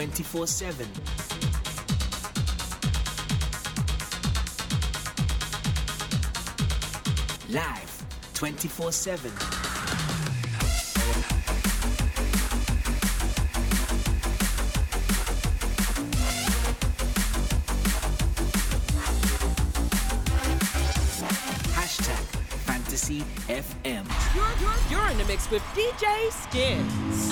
24 7. Live 24 7. Hashtag Fantasy FM. You're, you're, you're in the mix with DJ Skinz.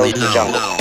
Give it to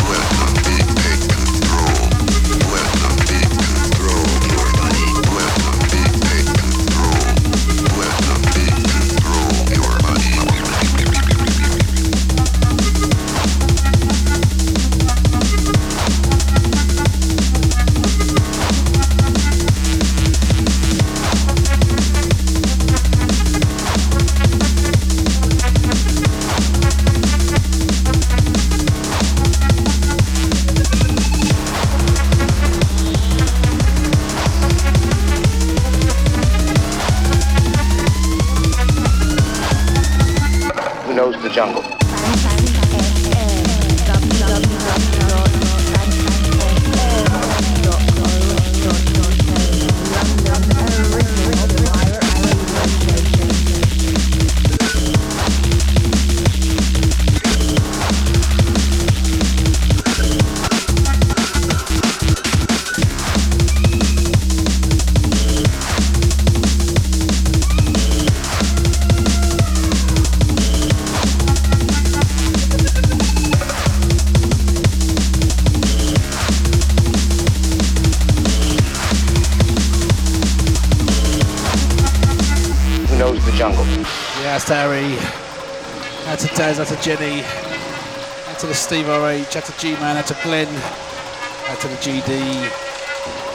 That's to Jenny. out to the Steve RH. out to G-Man. out to Glenn. out to the GD.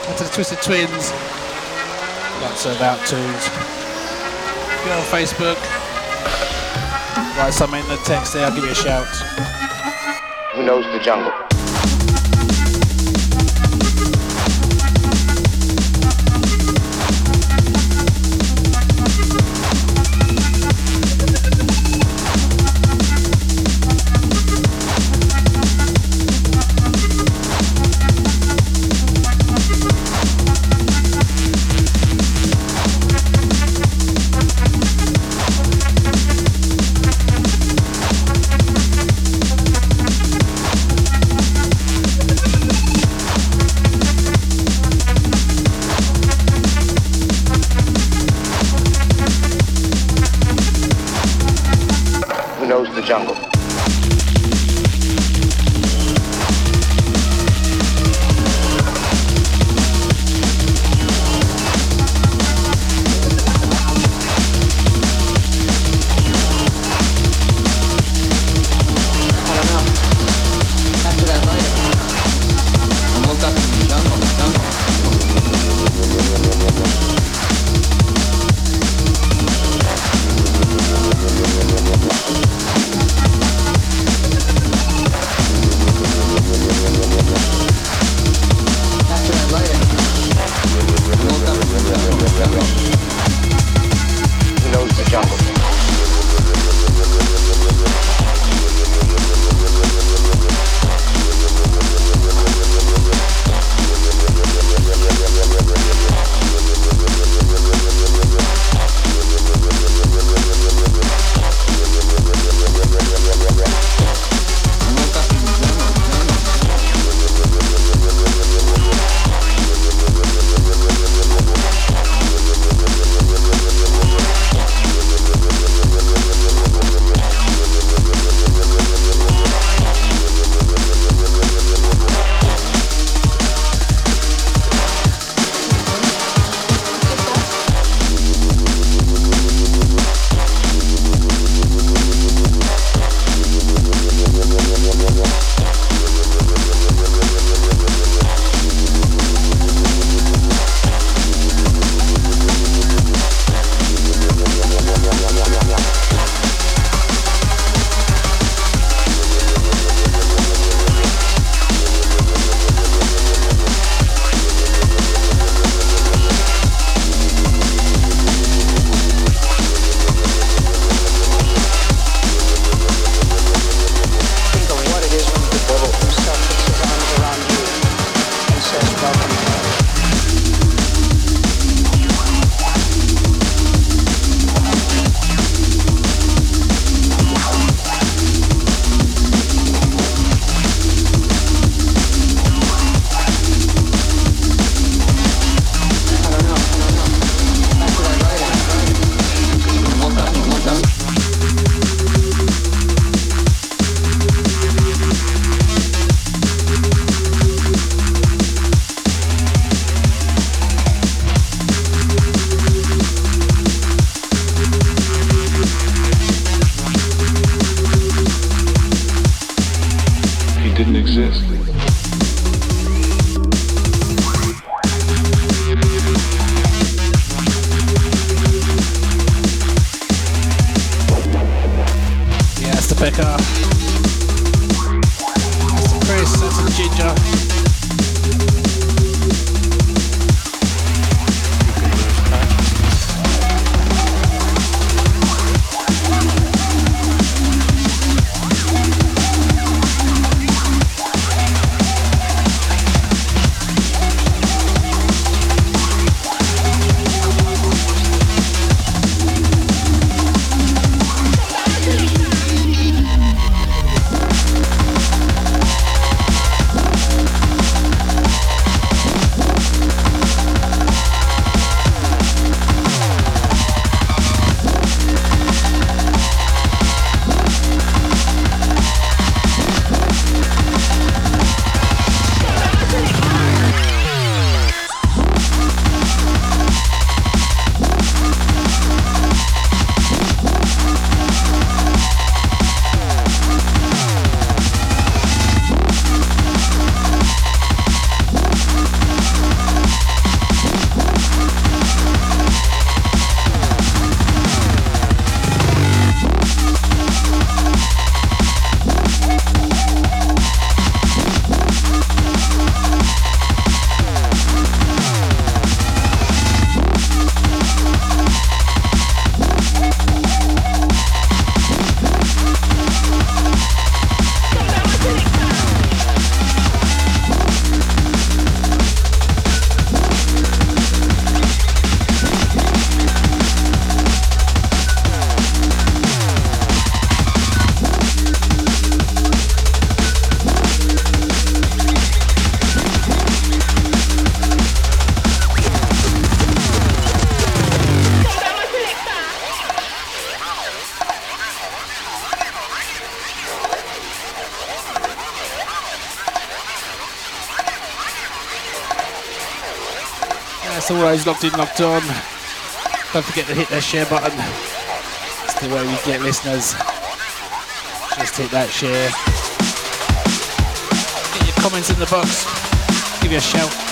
out to the Twisted Twins. Lots of out tunes. Go on Facebook. Write something in the text there. I'll give you a shout. Who knows the jungle? Locked in, locked on. Don't forget to hit that share button. It's the way we get listeners. Just hit that share. Get your comments in the box. Give you a shout.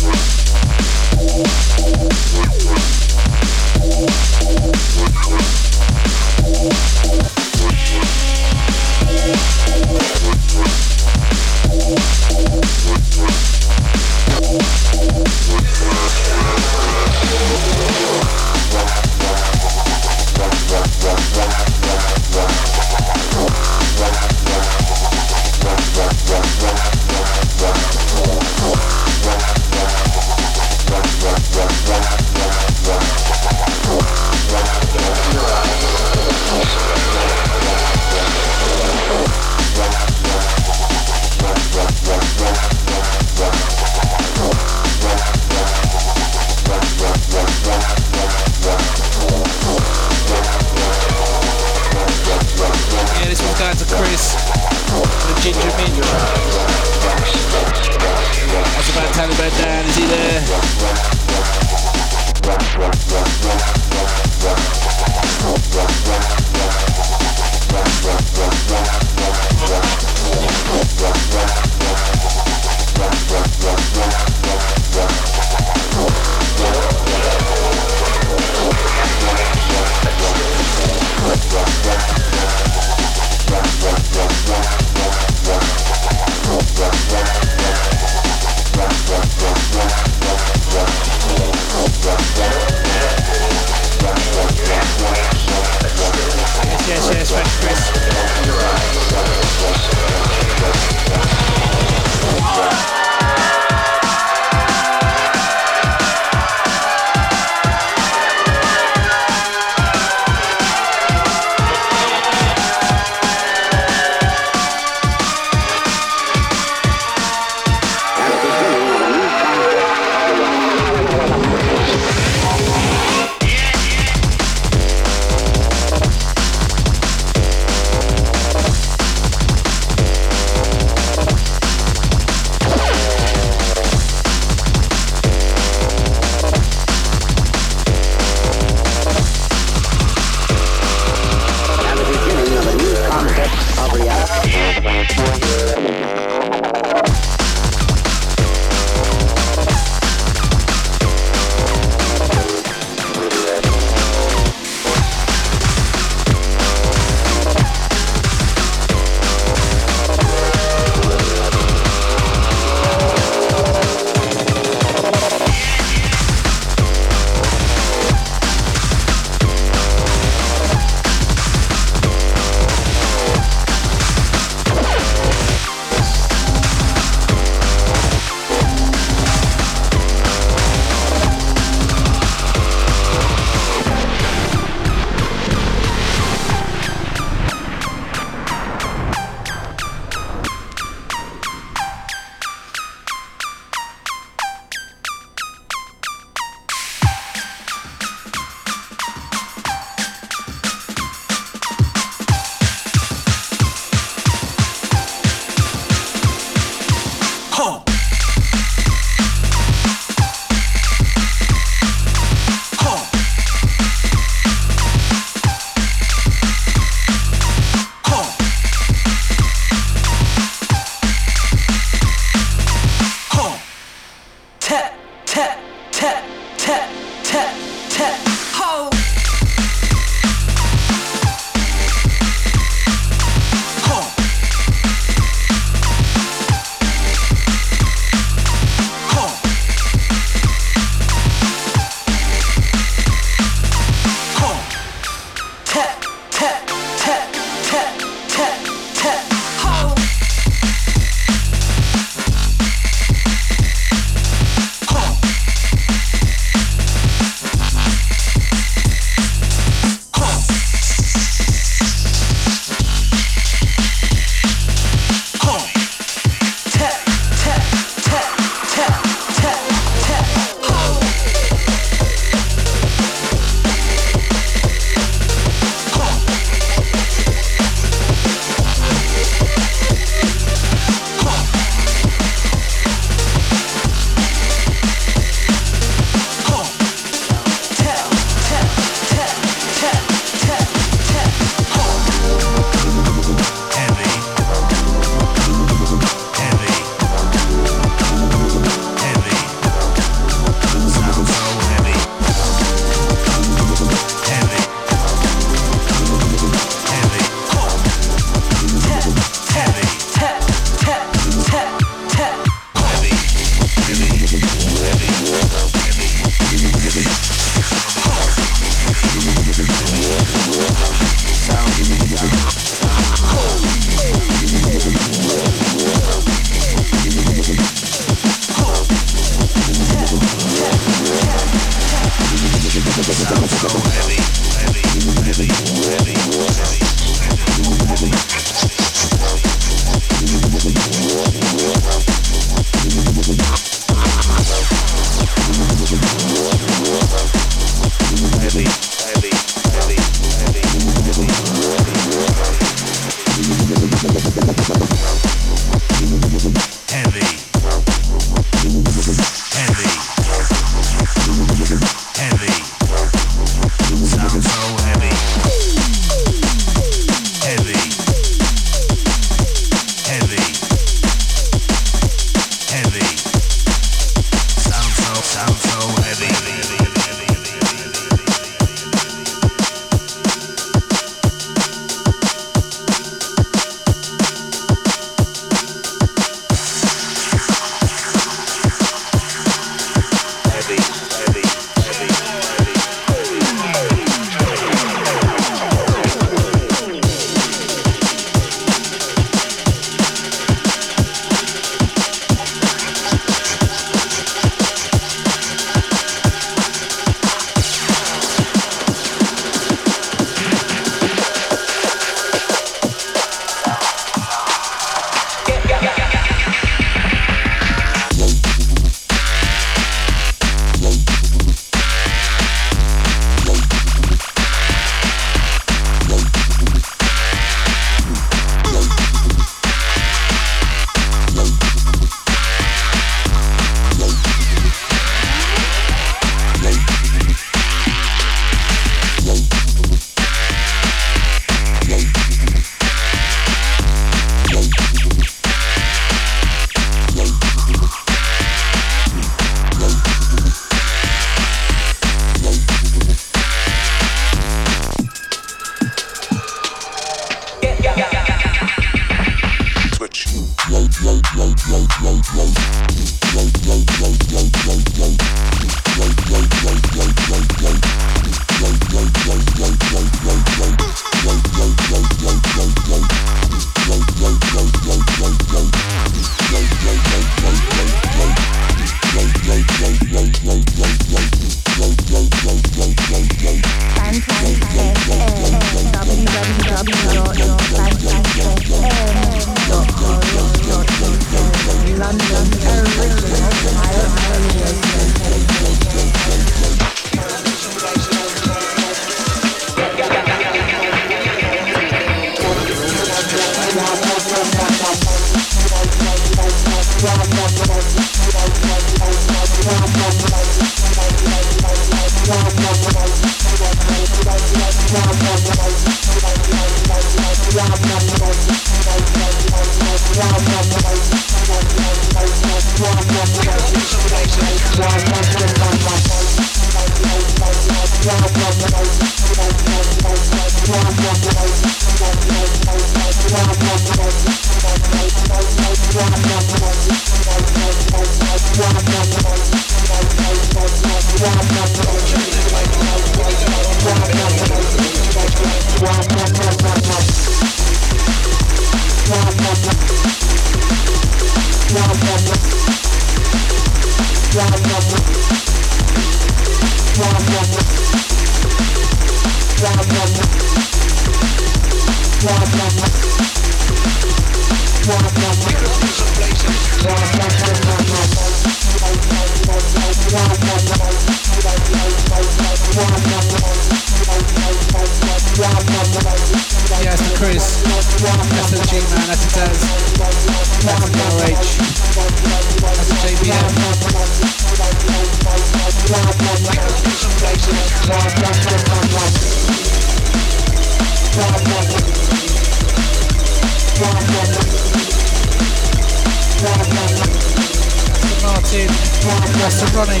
Wild Master running.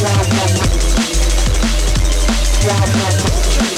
Wild Master. Wild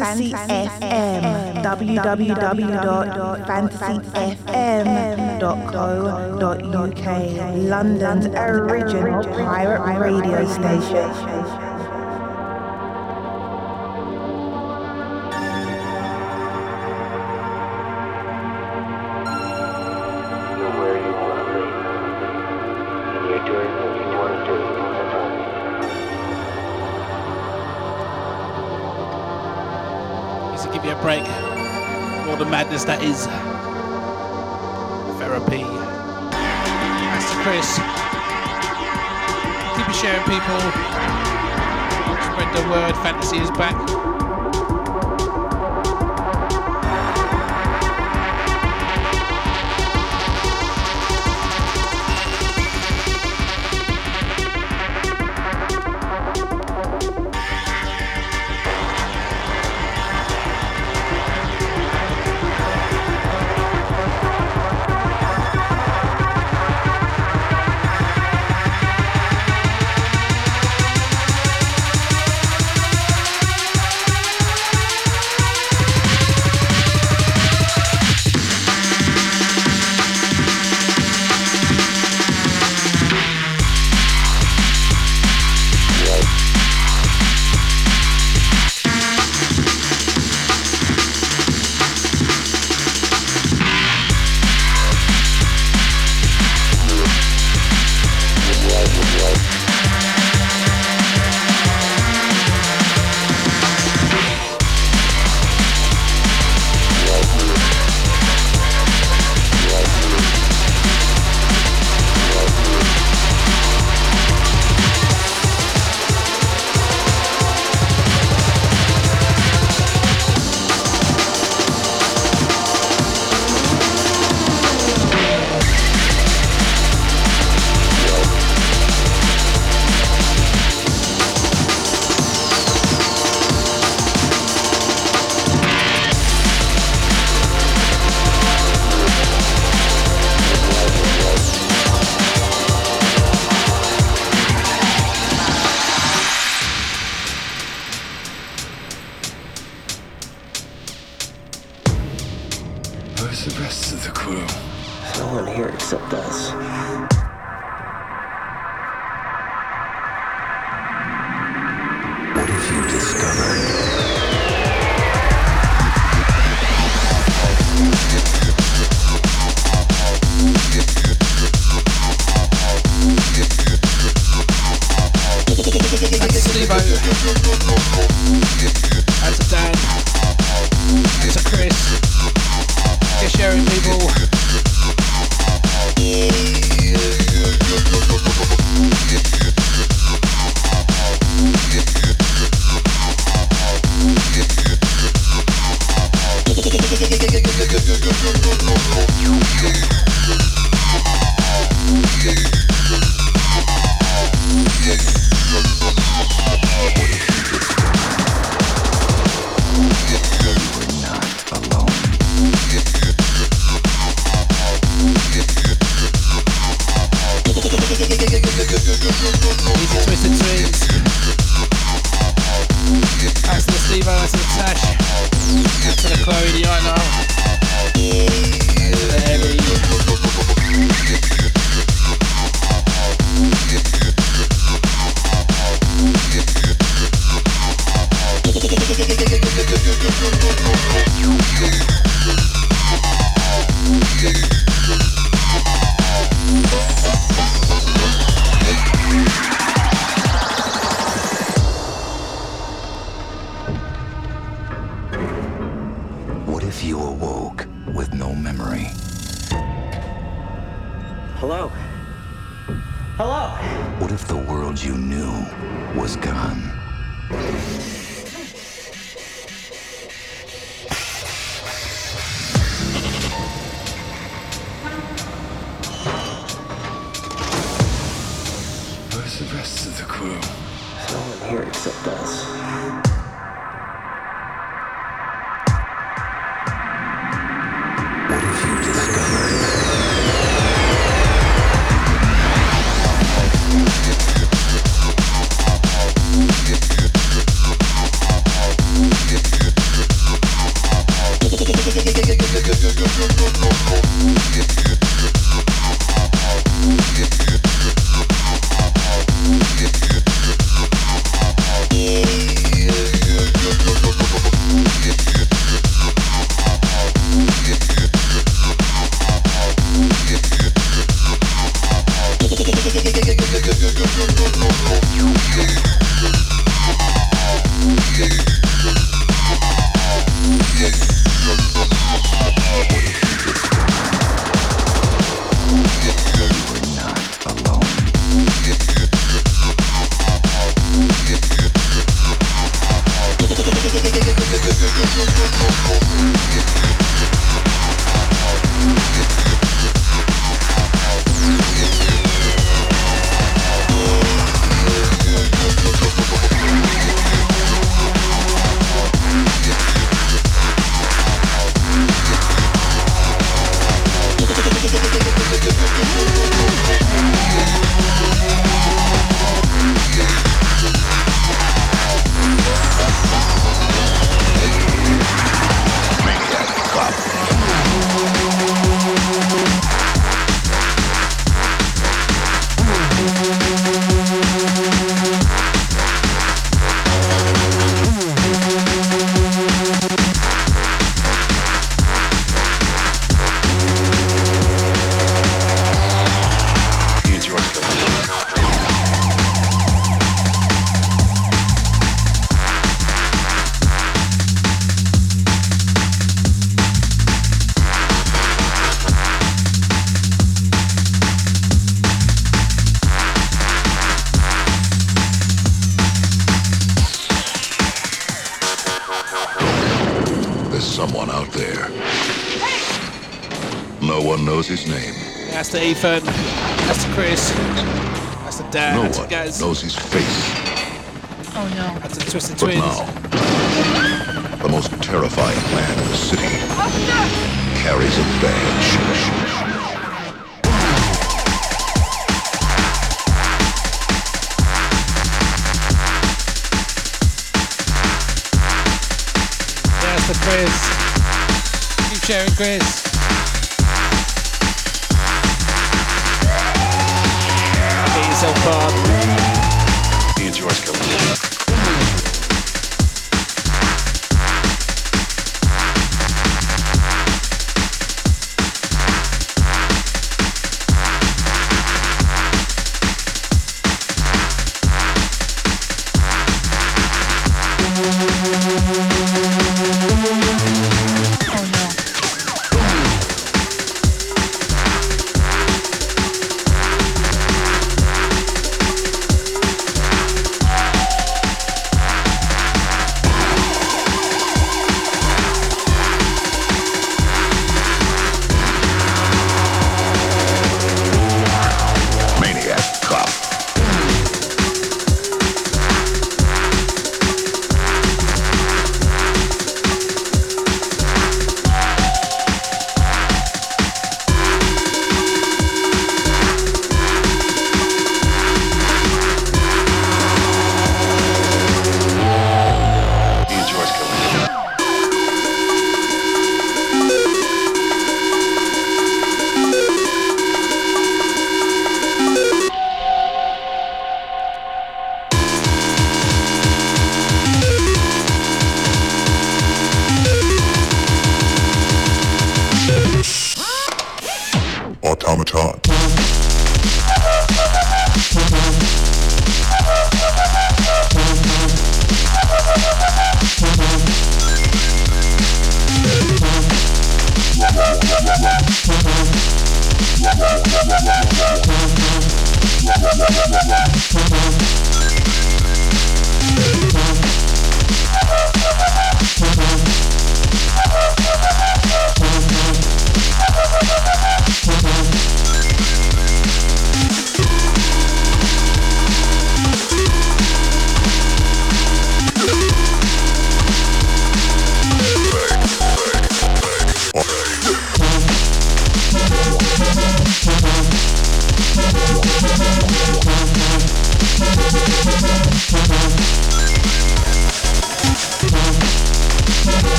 Fantasy FM. www.fantasyfm.co.uk. London's original pirate radio station. madness that is. Uh, therapy. That's Chris. Keep it sharing, people. Spread the word. Fantasy is back. Ethan. That's the Chris. That's the Dan. No that's the one Gaz. knows his face. Oh no. That's the Twisted But Twins. now, the most terrifying man in the city carries a badge. That's the Chris. Keep sharing, Chris.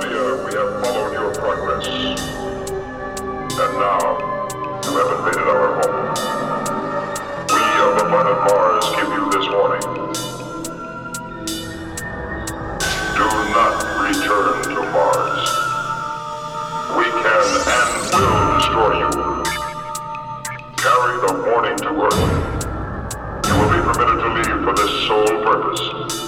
We have followed your progress. And now, you have invaded our home. We of the planet Mars give you this warning. Do not return to Mars. We can and will destroy you. Carry the warning to Earth. You will be permitted to leave for this sole purpose.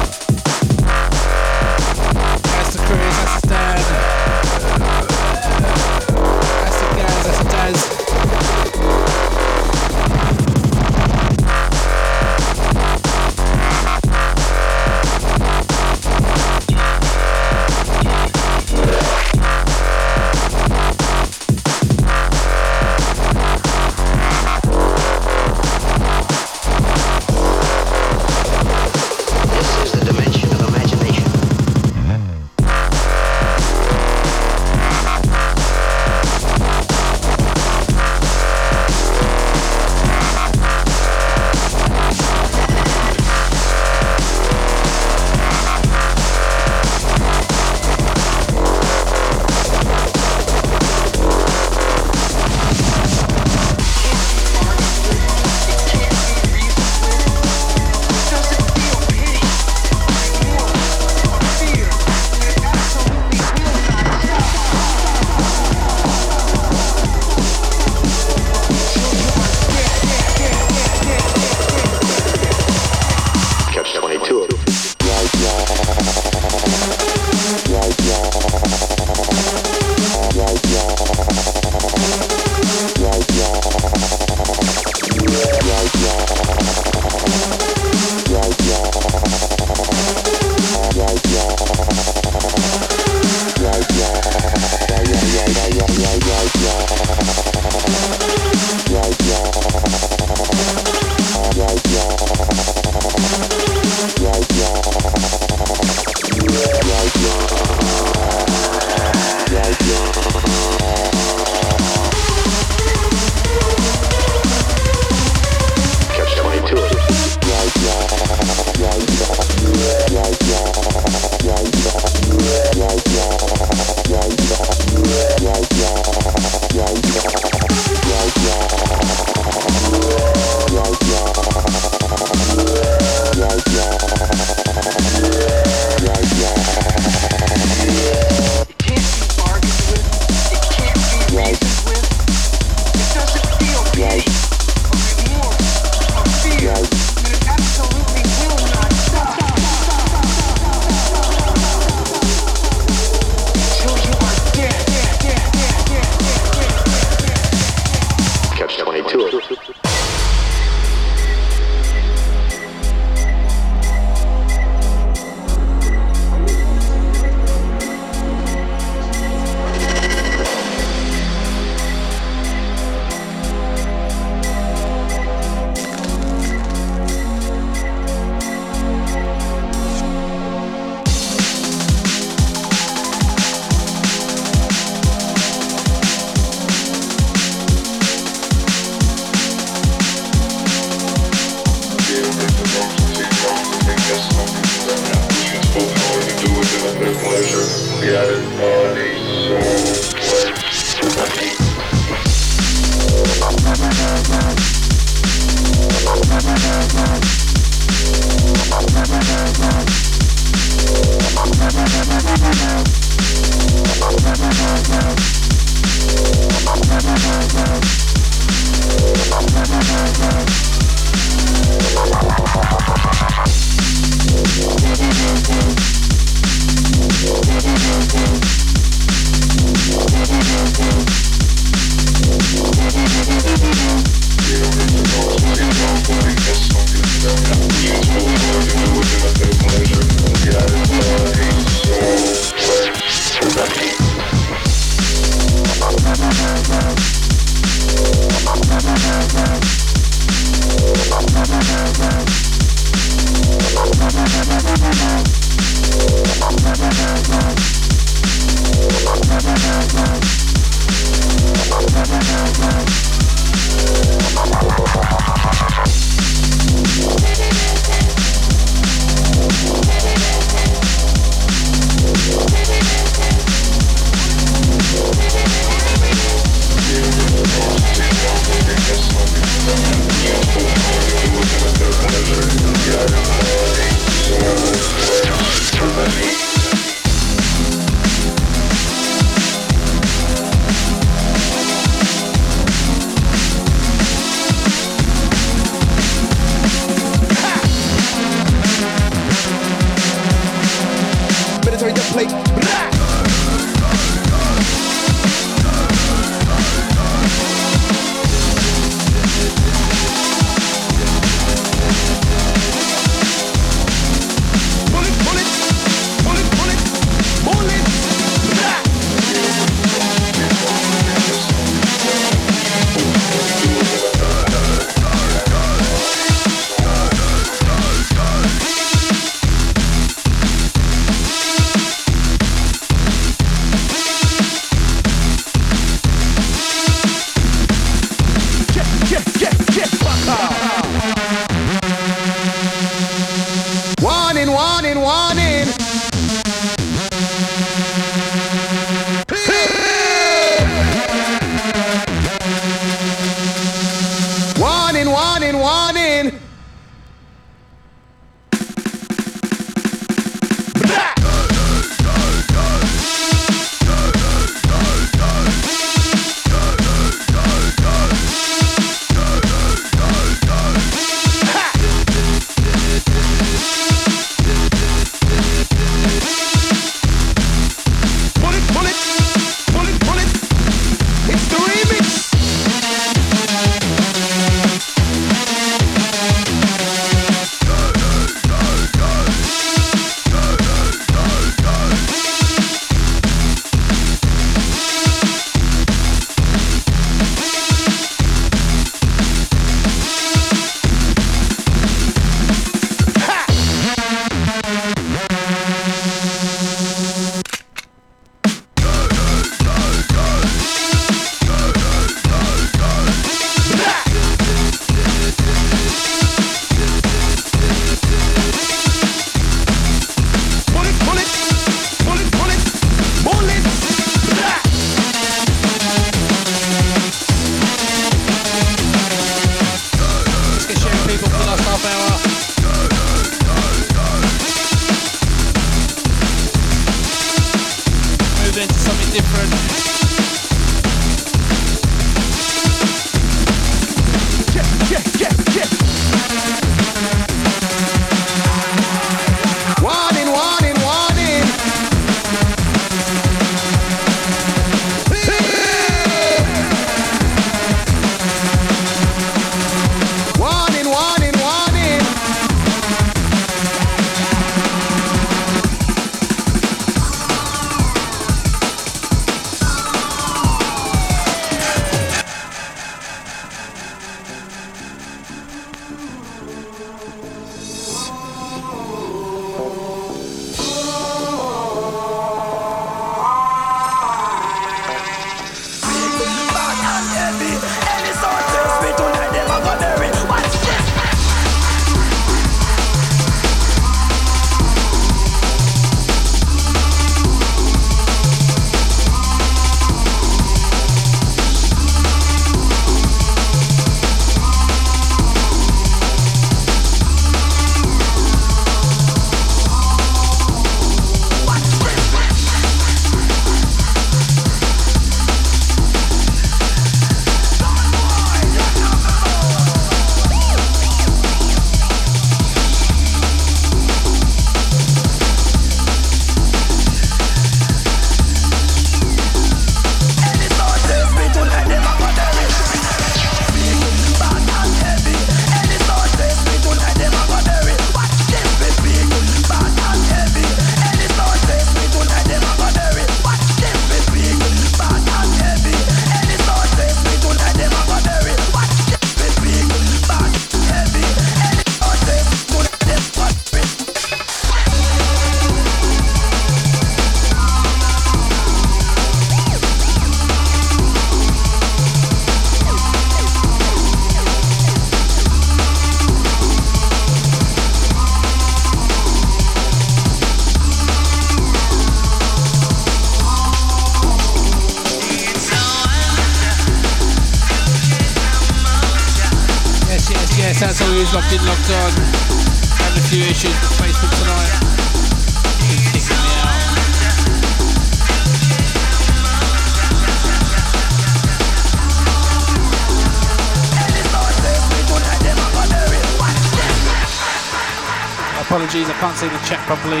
Chat properly.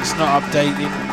It's not updating.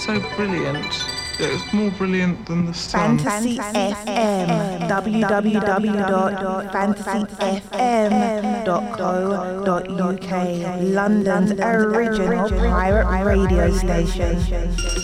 so brilliant. It's more brilliant than the sun. Fantasy FM. www.fantasyfm.co.uk. London's original pirate radio station.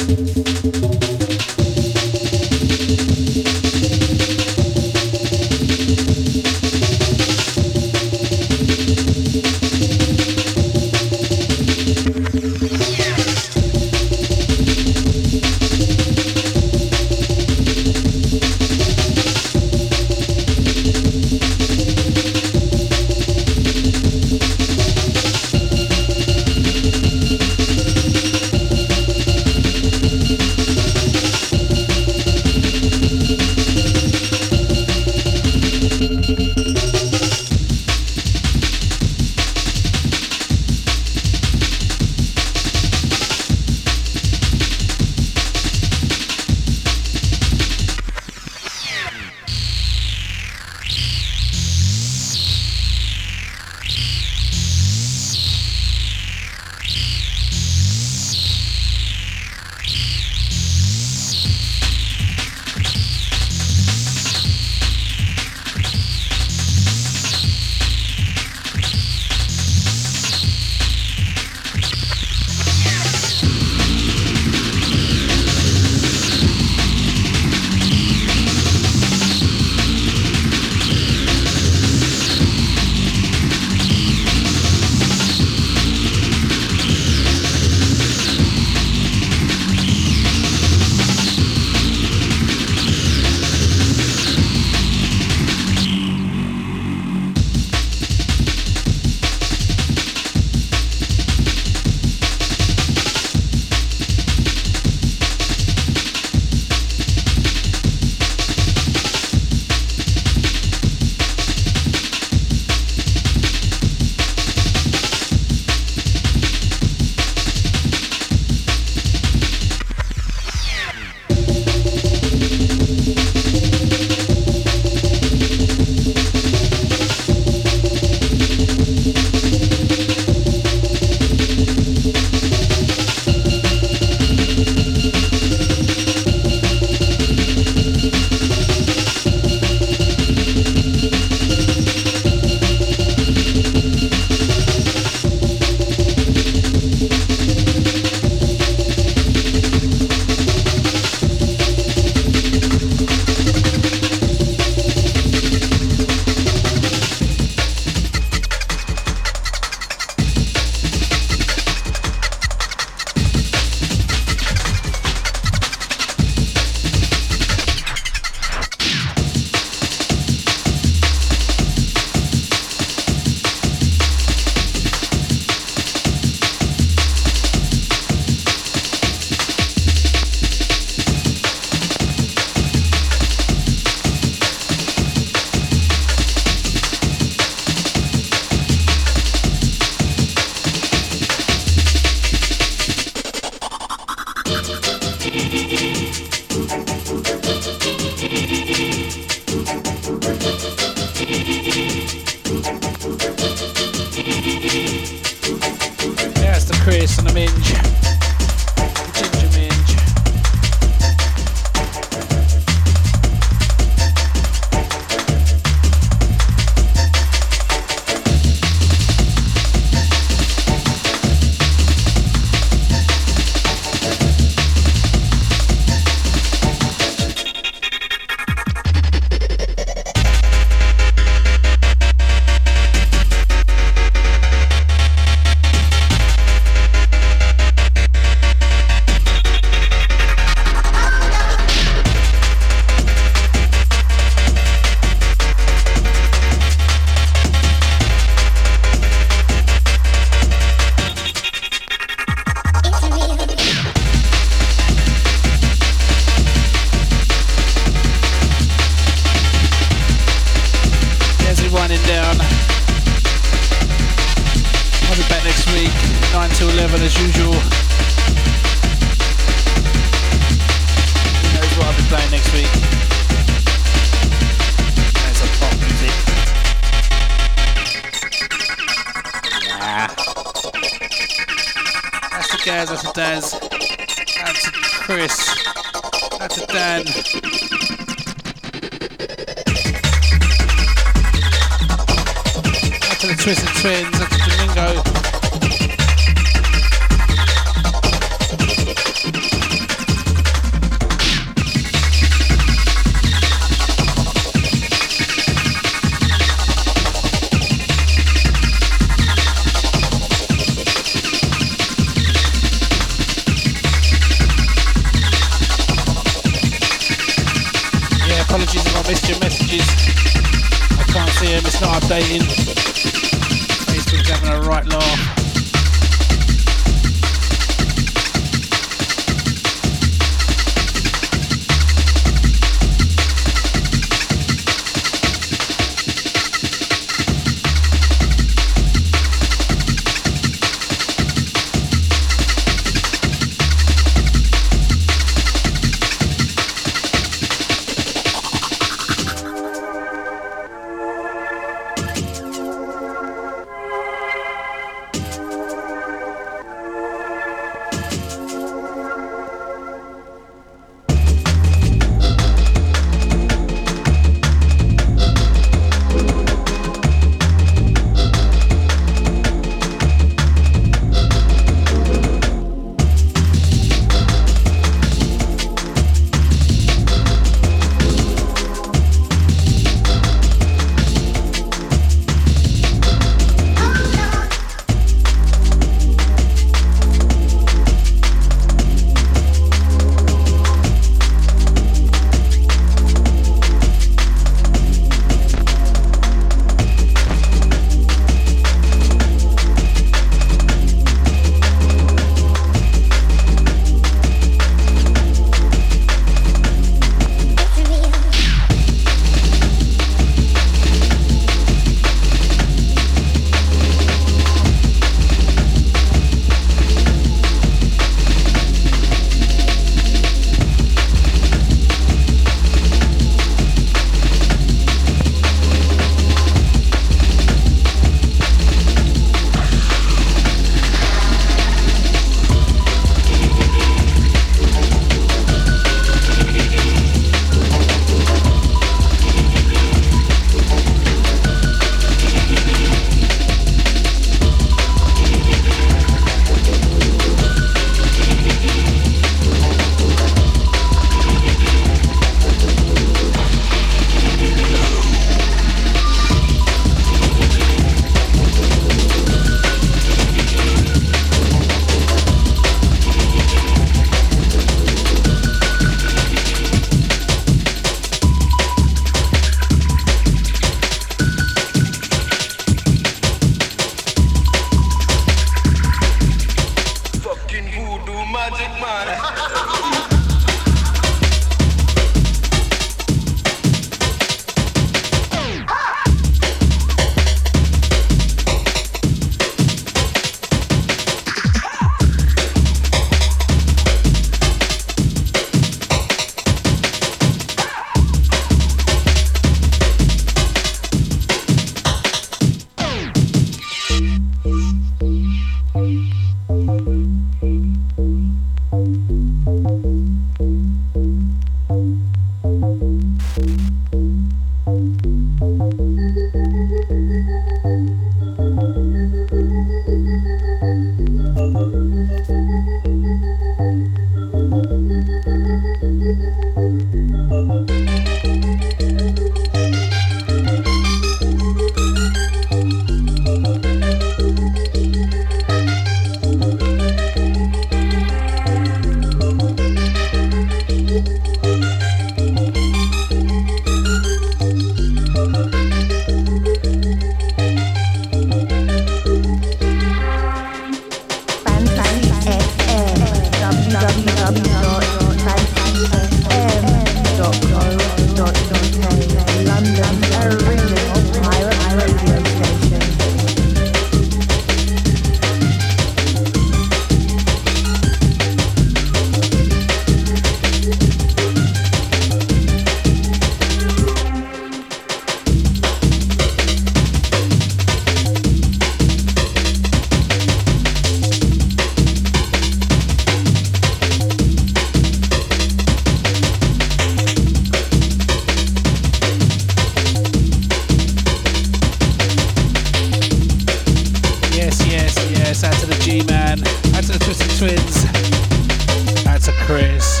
Chris.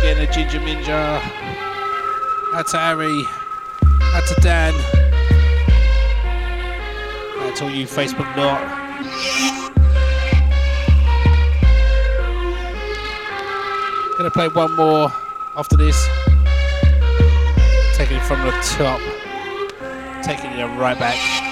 Again, a Ginger Minja. To Harry. Out to Dan. To all you Facebook lot. Gonna play one more after this. Taking it from the top. Taking it right back.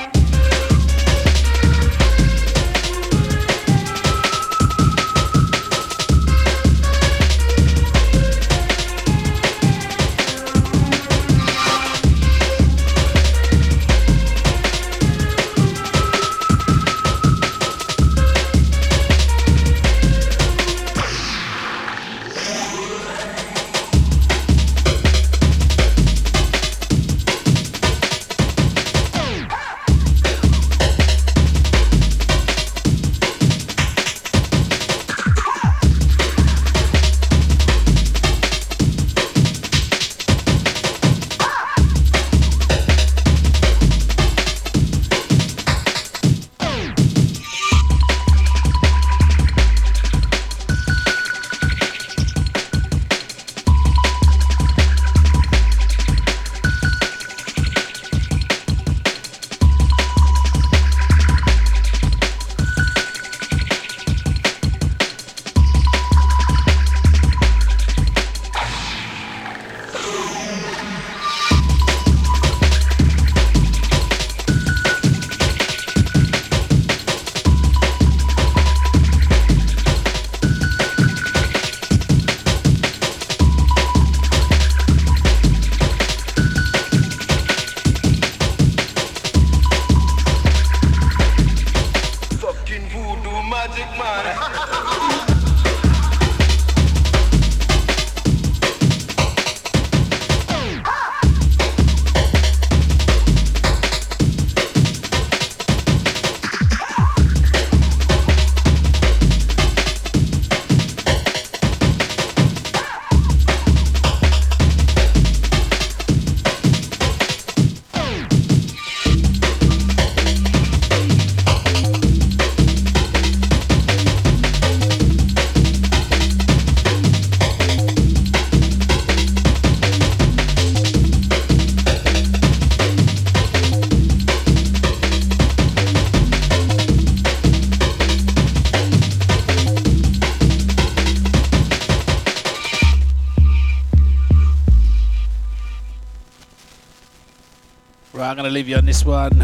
Right, I'm gonna leave you on this one.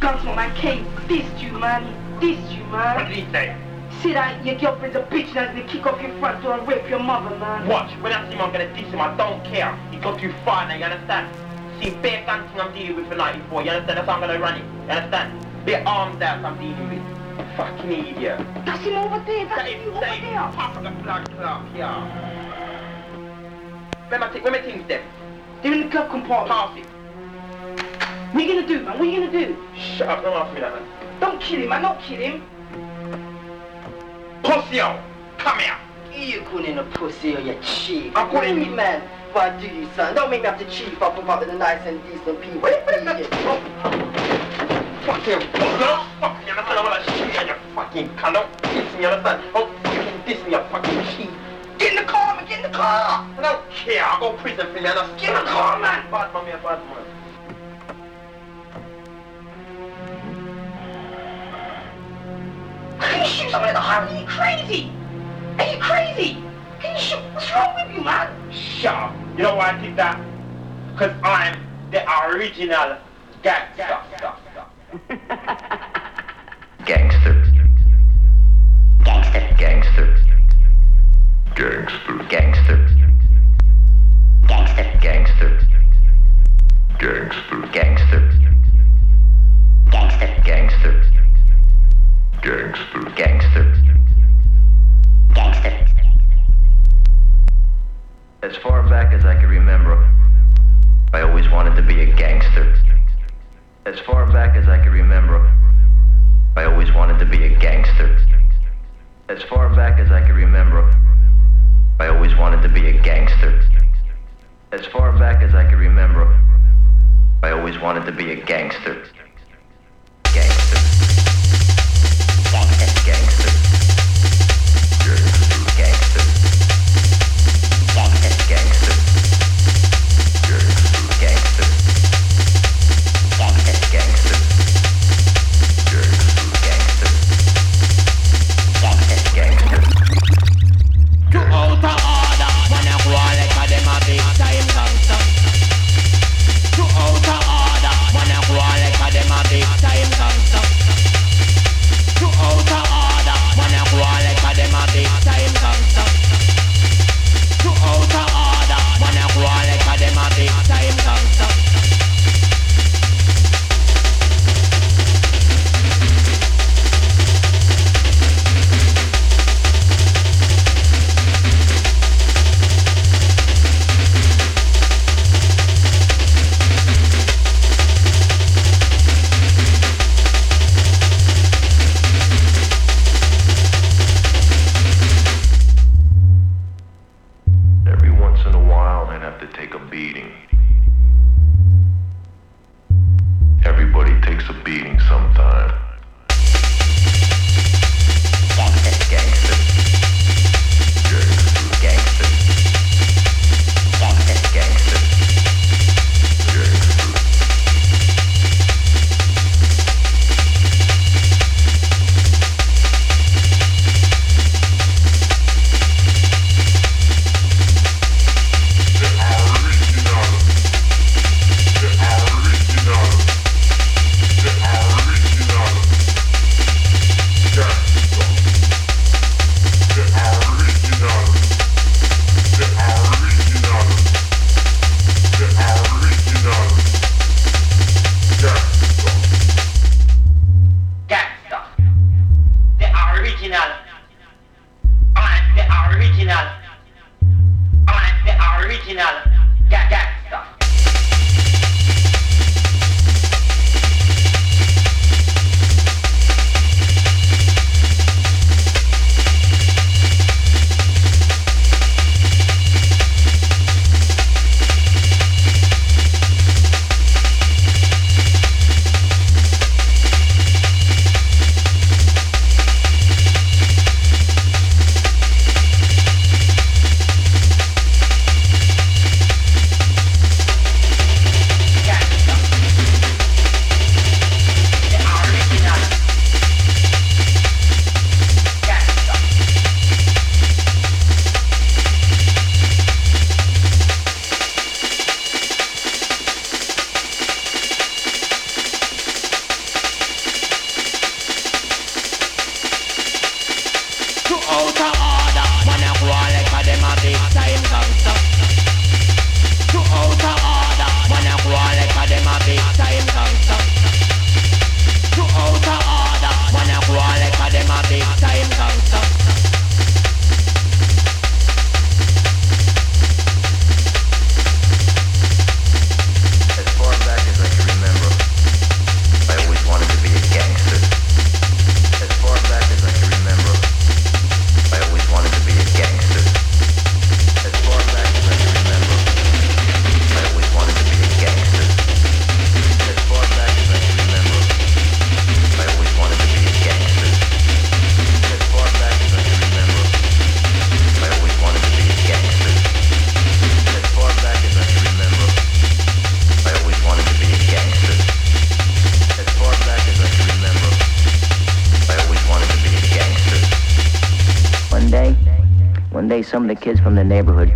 Guns on my case, dissed you, man. Dissed you, man. What did he say? See that your girlfriend's a bitch and I'm gonna kick off your front door and rape your mother, man. Watch, when I see him, I'm gonna diss him. I don't care. He got too far now, you understand? See, bare gun thing I'm dealing with for 94, you understand? That's how I'm gonna run it. You understand? Bare arms out I'm dealing with. Fucking idiot. That's him over there. That's That him is over Dave. there. Pop the blood clot, yeah. Where my, thi- where my things then? They're in the glove compartment. Pass it. What are you gonna do, man? What are you gonna do? Shut up, don't ask me that, man. Don't kill him, man. Don't kill him. Pussy, yo. Come here. You calling a pussy on your chief I'm calling you, man. Why do you, son? Don't make me have to cheat if I put up with a nice and decent people. What idiot. Fuck you. Don't fuck me, I'll go to prison for me, you understand? Get in the car, man. Bad man, me a bad man. Can you shoot someone in the heart? Are you crazy? Are you crazy? Can you shoot? What's wrong with you, man? Shut up. You know why I did that? Because I'm the original gangster. Gangster. Gangster. Gangster. Gangster. Gangster. Gangster. Gangster. Gangster. Gangster. Gangster. Gangster. Gangster. to be a gangster.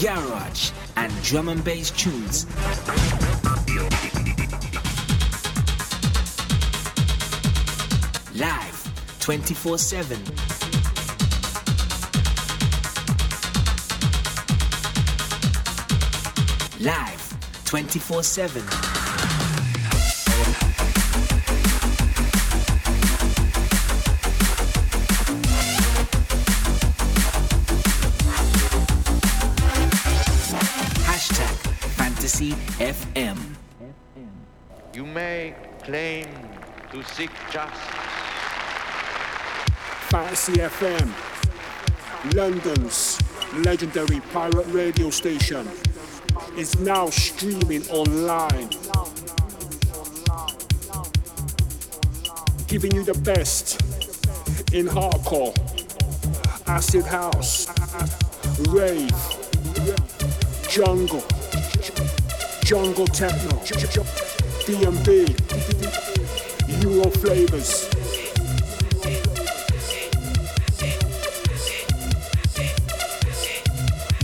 garage, and drum and bass tunes. Live 24 7. Live 24 7. To seek justice. Fantasy FM, London's legendary pirate radio station, is now streaming online. Giving you the best in hardcore, acid house, rave, jungle, jungle techno, DnB, Euro flavors.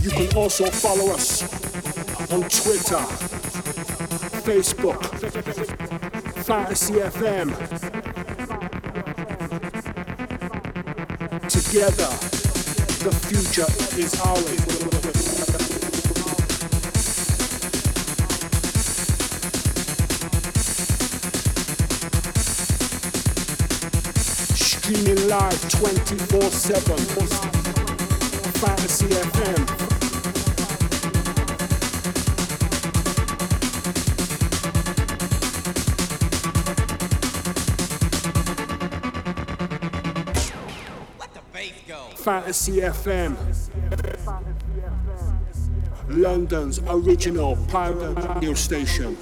You can also follow us on Twitter, Facebook, Fantasy FM. Together, the future is ours. Live 24 7. Fantasy FM. Fantasy FM. London's original pirate radio station.